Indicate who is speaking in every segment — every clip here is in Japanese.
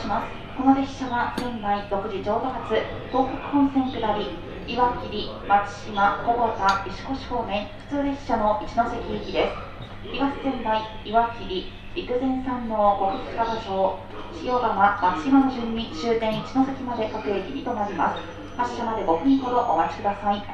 Speaker 1: します。
Speaker 2: この列車は仙台6時ちょうど発、東北本線下り、岩切、松島、小畑、石越方面、普通列車の一ノ関行きです。東仙台、岩切、陸前山王、国府双葉町、塩釜、松島の順に終点一ノ関まで各駅に停まります。発車まで5分ほどお待ちください。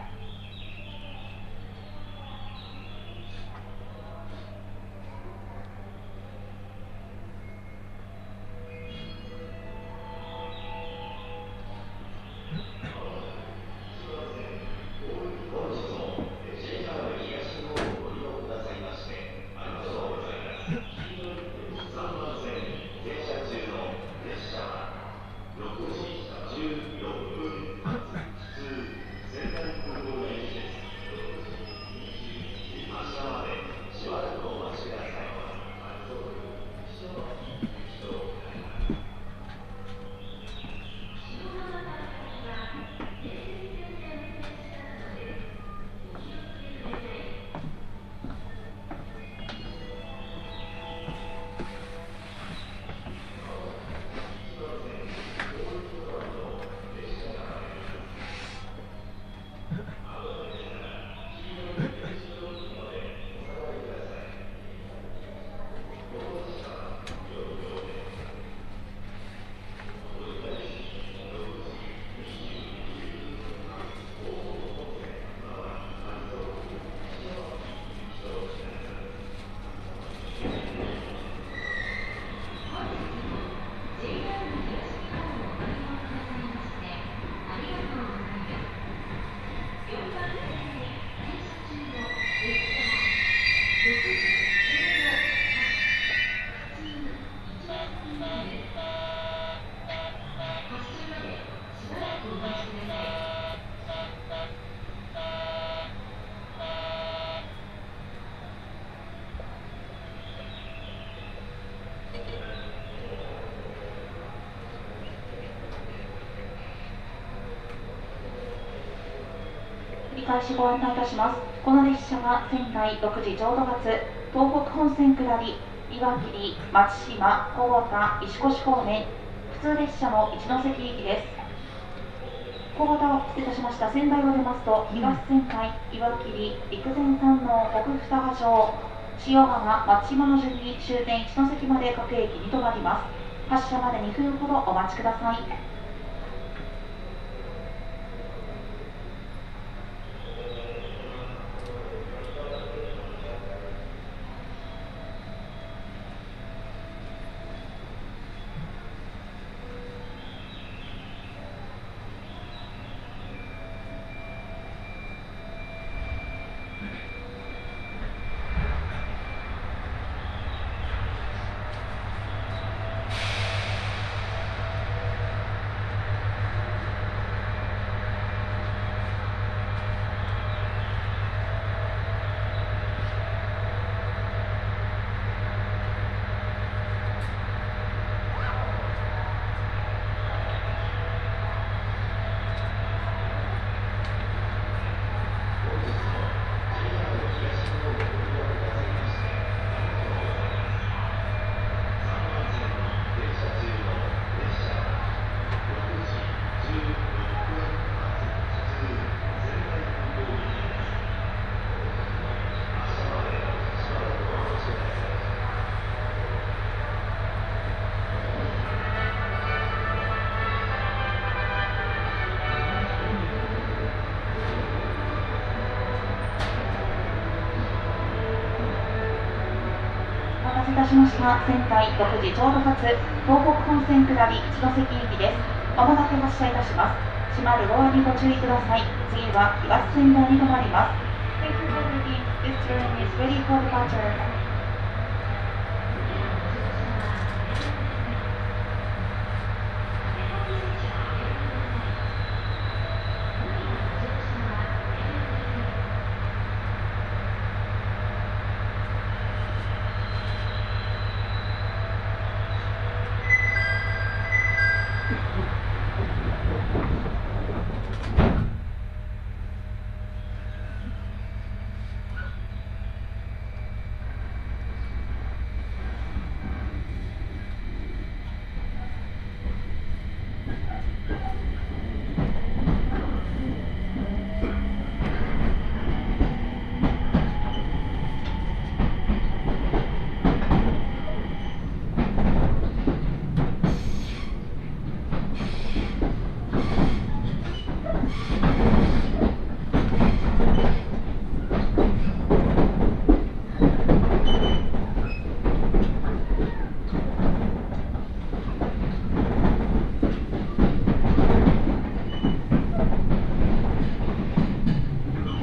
Speaker 2: 繰り返しご案内いたします。この列車は仙台6時ちょうど発、東北本線下り、岩切、松島、小畑、石越方面、普通列車の一ノ関行きです。小畑を失礼いたしました。仙台を出ますと、東仙台、岩切、陸前山王、国府双葉町、塩浜、松島の順に終点一ノ関まで各駅に停まります。発車まで2分ほどお待ちください。
Speaker 1: は仙台6時ちょうど発東北本線下り一ノ関行きですまもなく発車いたします閉まるドアにご注意ください次は東仙台に停まります Thank you for waiting. This train is ready for departure.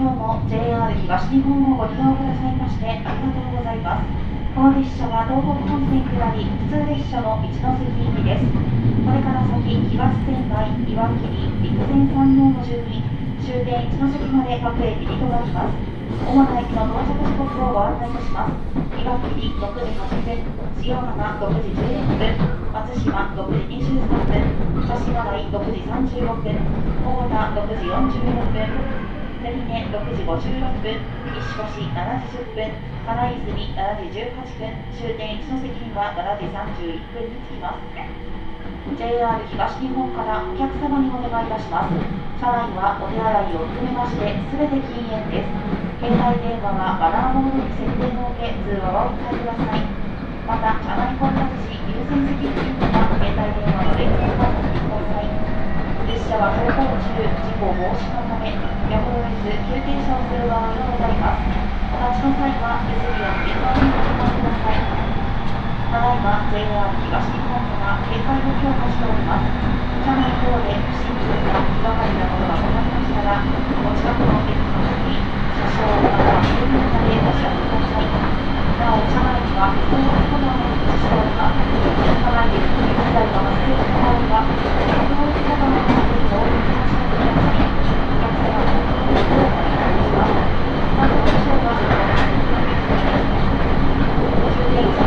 Speaker 1: 今日も JR 東日本をご利用くださいましてありがとうございます。この列車は東北本線下り普通列車の一ノ関行きです。これから先、東仙台、岩切、陸前山王の順に終点一ノ関まで各駅に停まります。主な駅の到着時刻をご案内いたします。岩切6時8分、塩原6時11分、松島6時23分、柏台6時36分、大田6時46分、セリネ6時56分、石越7時10分、金泉7時18分、終点一ノ関には7時31分に着きます。JR 東日本からお客様にお願いいたします。車内はお手洗いを含めましてすべて禁煙です。携帯電話はマナーモードに設定の上、通話はお控えください。また、車内混雑時、優先席付近には携帯電話の連絡をおきください。列車は走行中、事故防止のため、やむを得ず休憩車をする場合がございます。お立ちの際は、手すりを振りにご注意ください。ただいま JR 東日本から警戒を強化しております。車内等で不審物や気がかりなことがございましたら、お近くの駅の駅、車掌または郵便までお知らせください。なお、車内には人を置くことも設置しており。車内で不機材が忘れた場合は、人を置くことの確認をお願いしてください。お客様のご協力をお願いします。また、車掌は、終点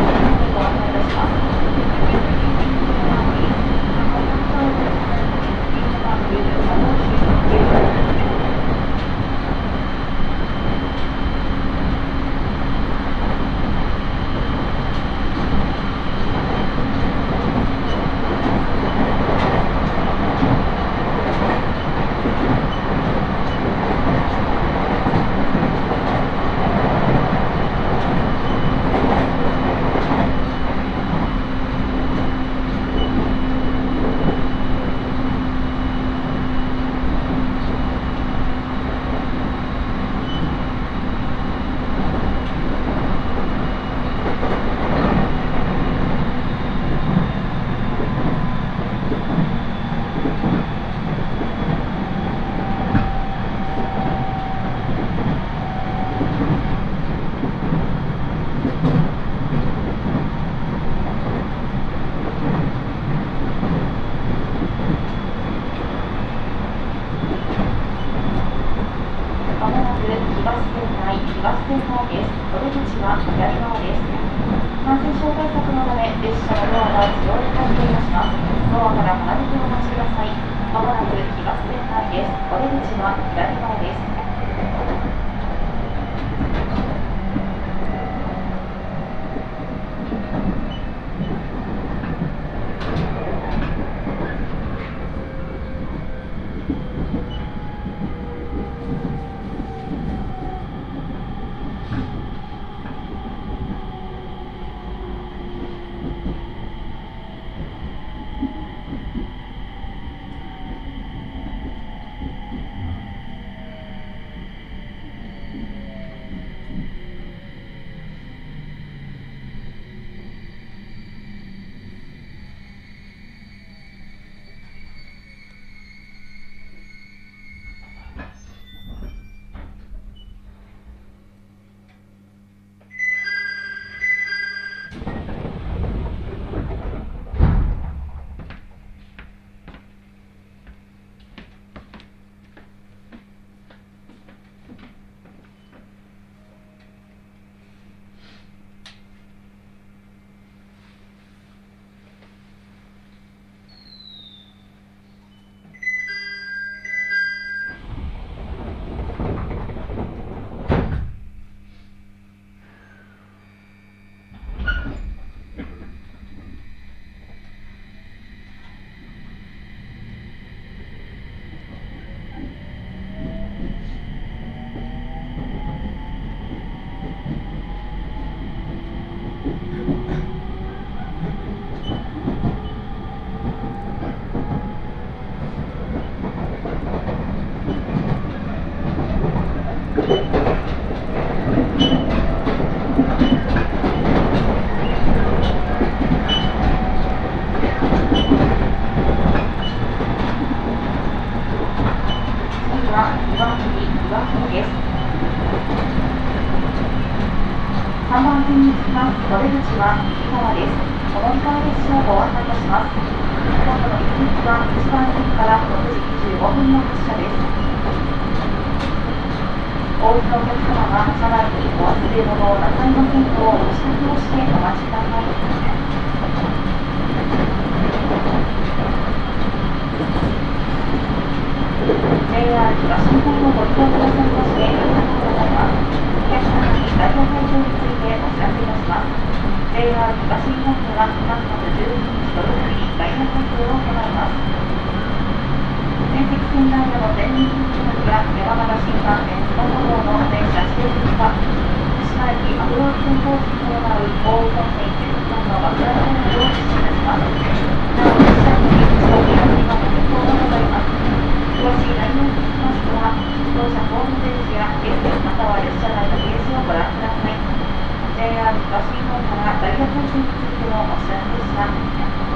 Speaker 1: 3番線に着きますお出口は右側ですお乗り換え列車をご案内いたします今度の行き口は1番線から6時25分の発車ですお降りのお客様は車内にお忘れ物をなさいませんようご支度をしてお待ちください JR 東日本をご利用くださいましてありがとうございます。代表会場についてお知らせいたします。JR 東日本では3月12日土曜日にダイヤ改正を行います。全席仙台での全日空客や山形新幹線そのもの電車指定席は福島駅アプローチ線方式を行う大井本線1間の爆弾工事を実施いたします。なお、列車に一度見合わせがご検討がございます。詳しい内容につきましては、当車ホームページやゲストまたは列車内のページをご覧ください。JR 東日本からダイヤ改正についてのお知らせでした。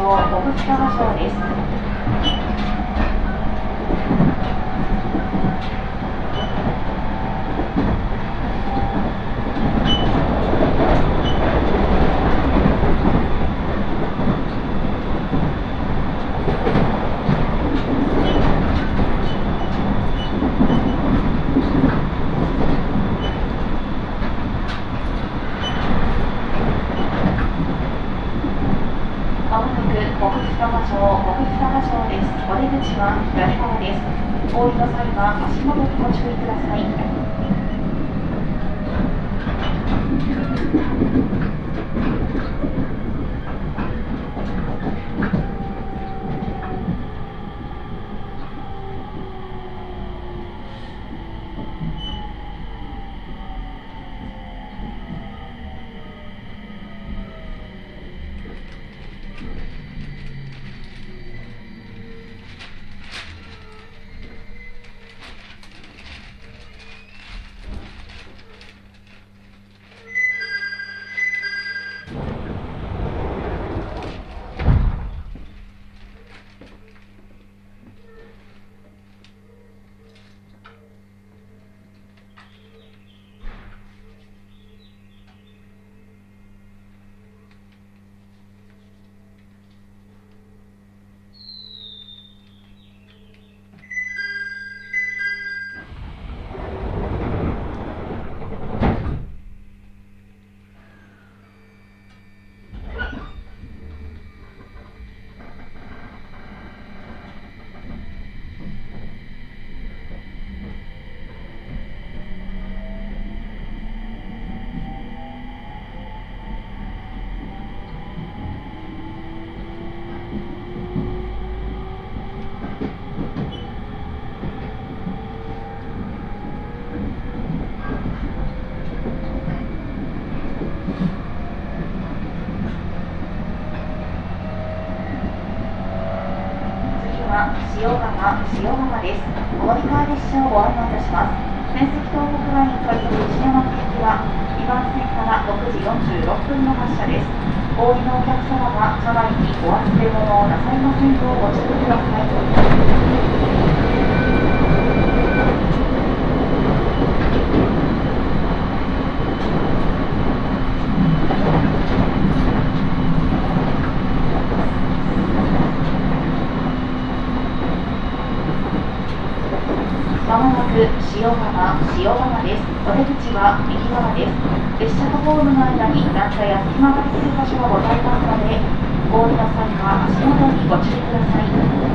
Speaker 1: 号小淵川町です列車をご案内いたします。仙石東北ライン快速石山行きは2番線から6時46分の発車です。お降りのお客様は車内にお忘れ物をなさいませんようご注意くださいまもなく塩釜塩釜です。お出口は右側です。列車とホームの間に段差や隙間ができる場所はございますのでお降りの際は足元にご注意ください。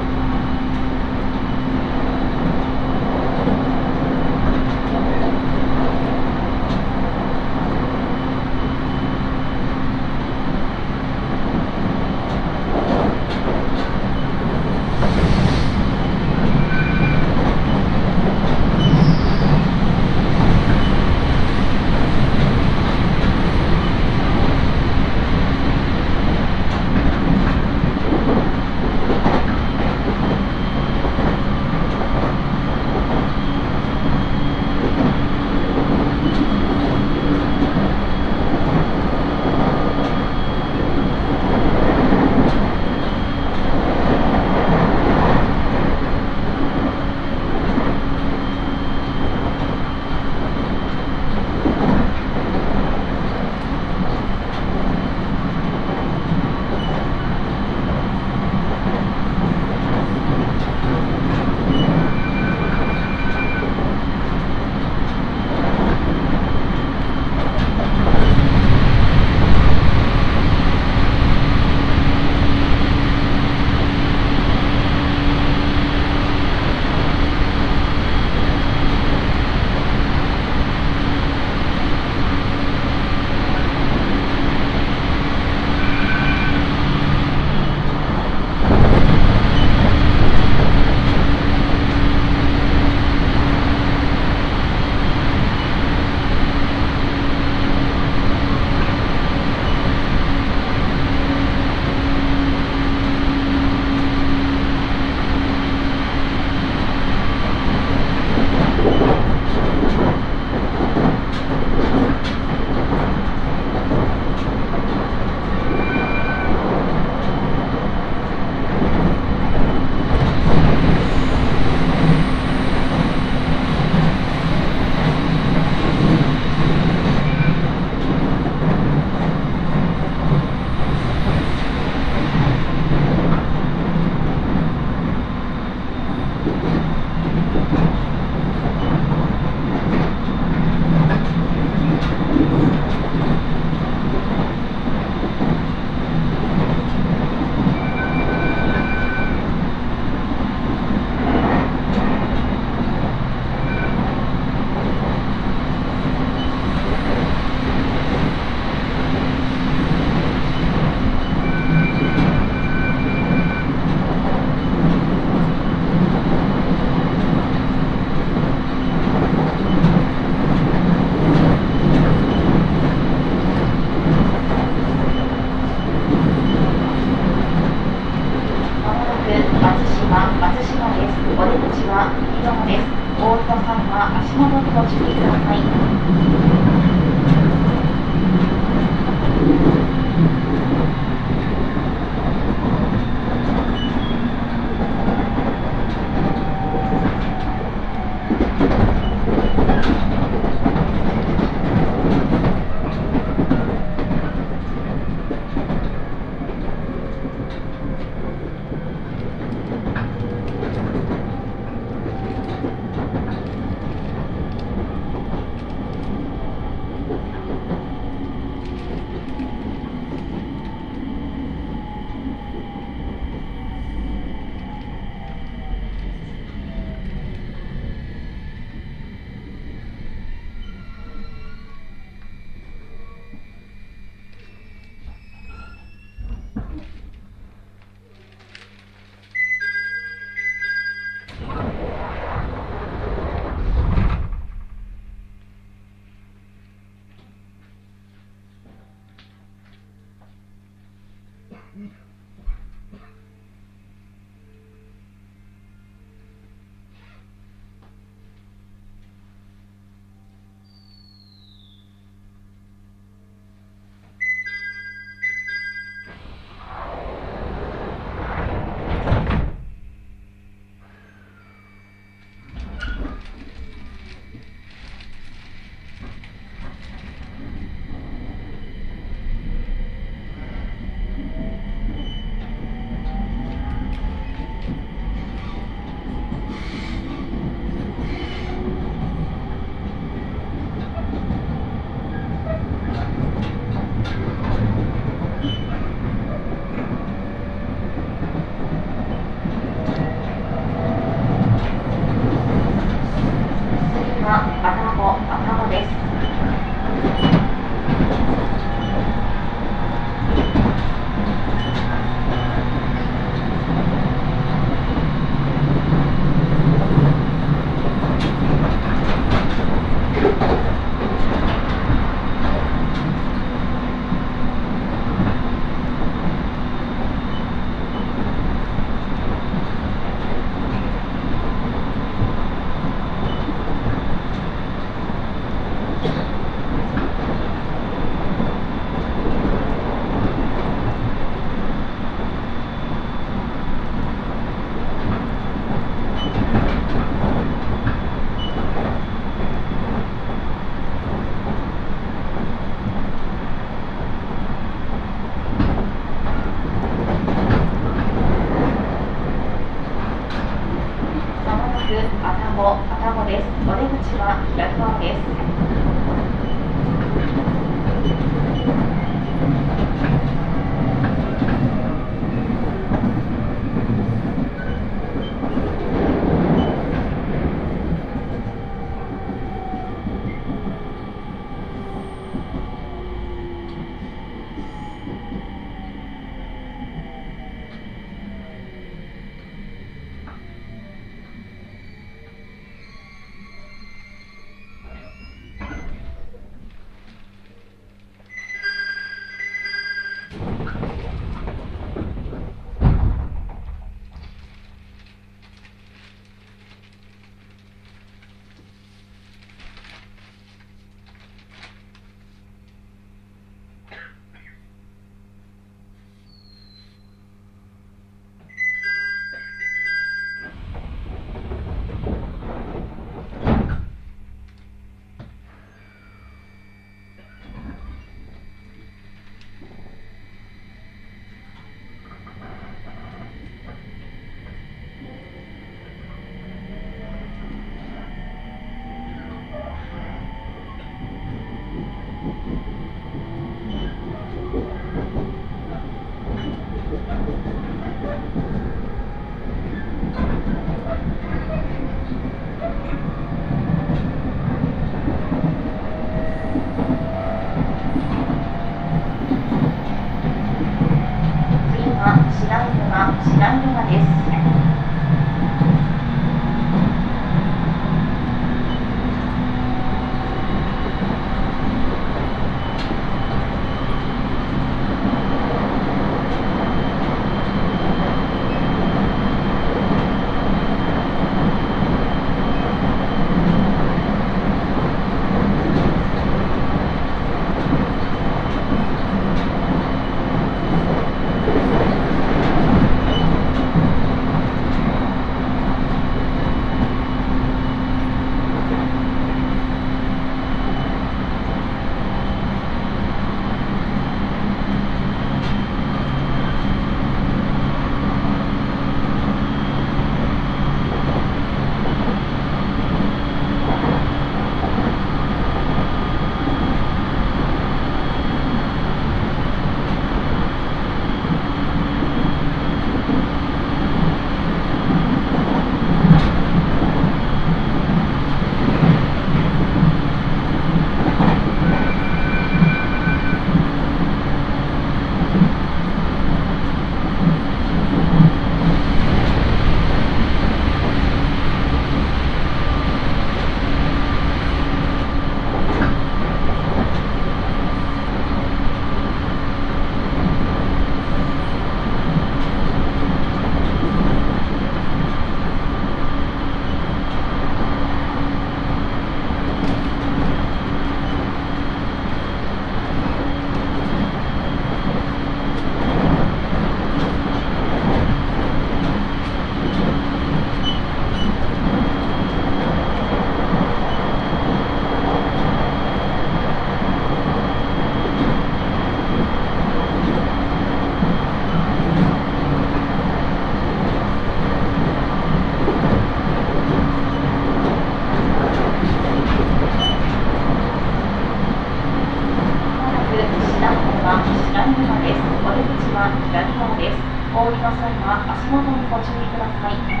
Speaker 1: は足元にご注意ください。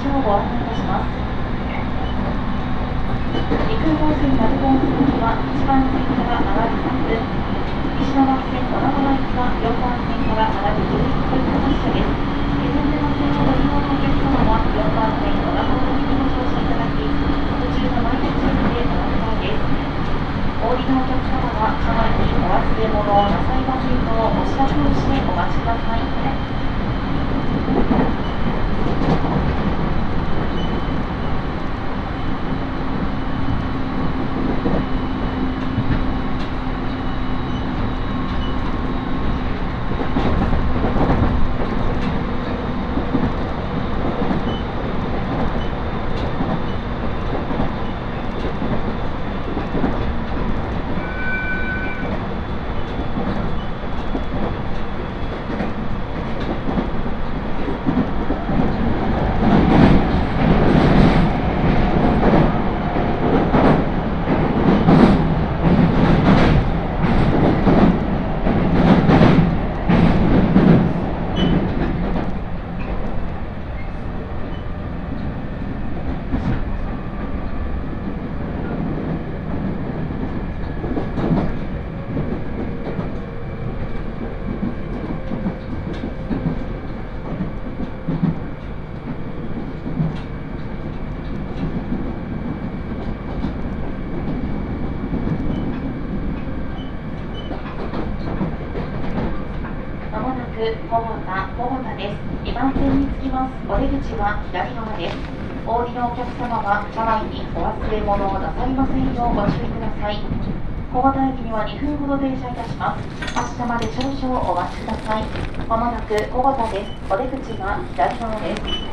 Speaker 1: 車をご案内いたします陸本線成本通きは1番線から上がり3分石巻線小名川行きは4番線から上がり11分の発車ですご利用のお客様は4番線き乗車いただき途中のですお降りのお客様は車内にお忘れ物をなさいませんようお知らせをしてお待ちください Thank you. 小田小田です。2番線につきます。お出口は左側ですお降りのお客様は車内にお忘れ物をなさいませんようご注意ください。小田駅には2分ほど停車いたします。発車まで少々お待ちください。まもなく小田です。お出口は左側です